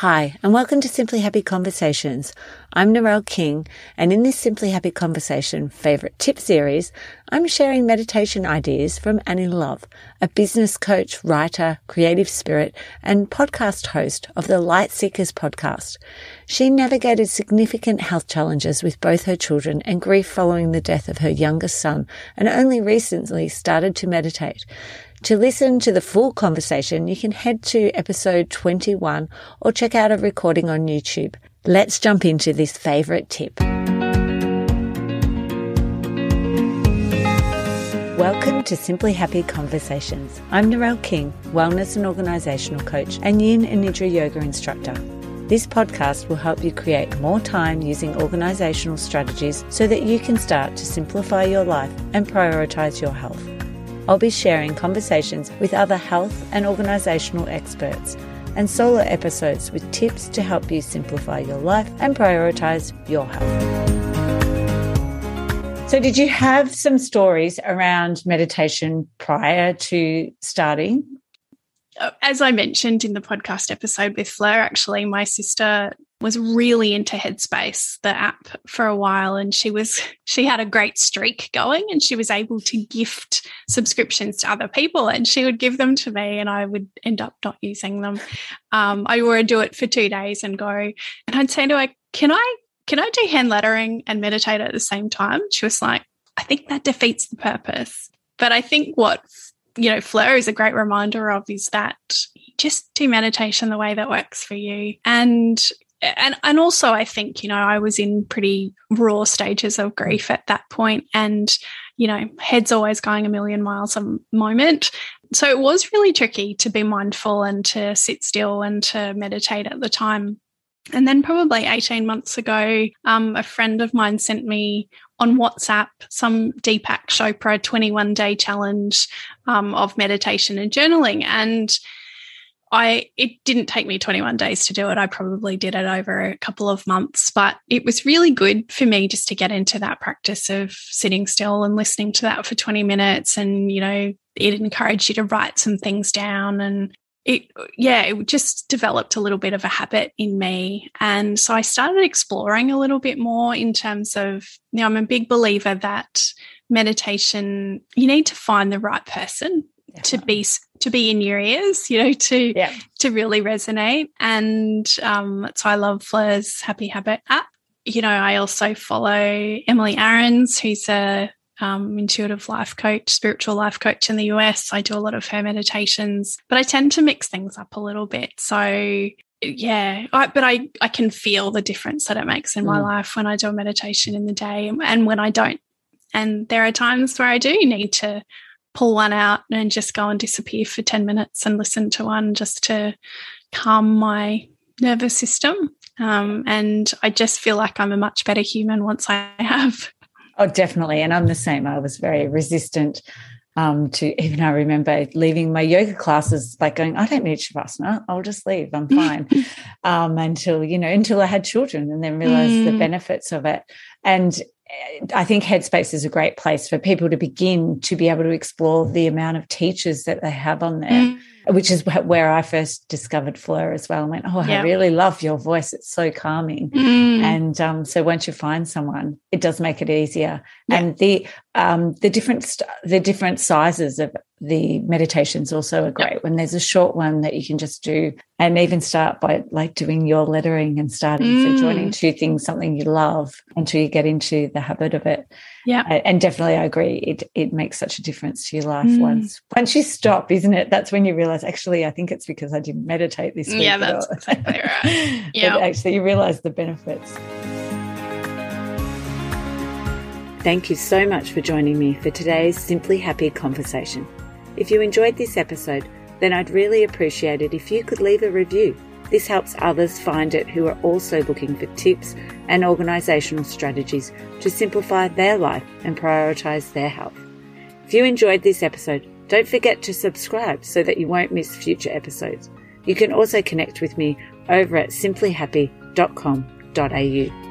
Hi, and welcome to Simply Happy Conversations. I'm Narelle King, and in this Simply Happy Conversation favorite tip series, I'm sharing meditation ideas from Annie Love, a business coach, writer, creative spirit, and podcast host of the Light Seekers podcast. She navigated significant health challenges with both her children and grief following the death of her youngest son, and only recently started to meditate. To listen to the full conversation, you can head to episode 21 or check out a recording on YouTube. Let's jump into this favorite tip. Welcome to Simply Happy Conversations. I'm Narelle King, wellness and organizational coach and yin and nidra yoga instructor. This podcast will help you create more time using organizational strategies so that you can start to simplify your life and prioritize your health. I'll be sharing conversations with other health and organisational experts and solo episodes with tips to help you simplify your life and prioritise your health. So, did you have some stories around meditation prior to starting? Uh, as I mentioned in the podcast episode with Fleur, actually, my sister was really into Headspace, the app, for a while, and she was she had a great streak going, and she was able to gift subscriptions to other people, and she would give them to me, and I would end up not using them. Um, I would do it for two days and go, and I'd say to her, "Can I can I do hand lettering and meditate at the same time?" She was like, "I think that defeats the purpose." But I think what you know, Fleur is a great reminder of is that just do meditation the way that works for you. And and and also I think you know I was in pretty raw stages of grief at that point, and you know head's always going a million miles a moment. So it was really tricky to be mindful and to sit still and to meditate at the time. And then probably 18 months ago, um, a friend of mine sent me on WhatsApp some Deepak Chopra 21 day challenge um, of meditation and journaling. And I it didn't take me 21 days to do it. I probably did it over a couple of months, but it was really good for me just to get into that practice of sitting still and listening to that for 20 minutes and you know it encouraged you to write some things down and it yeah it just developed a little bit of a habit in me and so i started exploring a little bit more in terms of you know i'm a big believer that meditation you need to find the right person to be to be in your ears, you know, to yeah. to really resonate. And um, so I love Fleur's Happy Habit app. You know, I also follow Emily Arons, who's a um, intuitive life coach, spiritual life coach in the US. I do a lot of her meditations, but I tend to mix things up a little bit. So yeah, I, but I I can feel the difference that it makes in mm. my life when I do a meditation in the day and when I don't. And there are times where I do need to pull one out and just go and disappear for 10 minutes and listen to one just to calm my nervous system. Um, and I just feel like I'm a much better human once I have. Oh, definitely. And I'm the same. I was very resistant um, to even I remember leaving my yoga classes, like going, I don't need Shavasana, I'll just leave, I'm fine. um, until, you know, until I had children and then realized mm. the benefits of it. And I think Headspace is a great place for people to begin to be able to explore the amount of teachers that they have on there. Mm which is where I first discovered Fleur as well. I went, oh, I really love your voice. It's so calming. Mm. And um, so once you find someone, it does make it easier. And the um, the different st- the different sizes of the meditations also are great. When there's a short one that you can just do, and even start by like doing your lettering and starting mm. so joining two things, something you love, until you get into the habit of it. Yeah, and definitely I agree. It it makes such a difference to your life mm. once once you stop, isn't it? That's when you realize actually I think it's because I didn't meditate this week. Yeah, that's exactly right. Yeah, actually you realize the benefits. Thank you so much for joining me for today's Simply Happy conversation. If you enjoyed this episode, then I'd really appreciate it if you could leave a review. This helps others find it who are also looking for tips and organisational strategies to simplify their life and prioritise their health. If you enjoyed this episode, don't forget to subscribe so that you won't miss future episodes. You can also connect with me over at simplyhappy.com.au.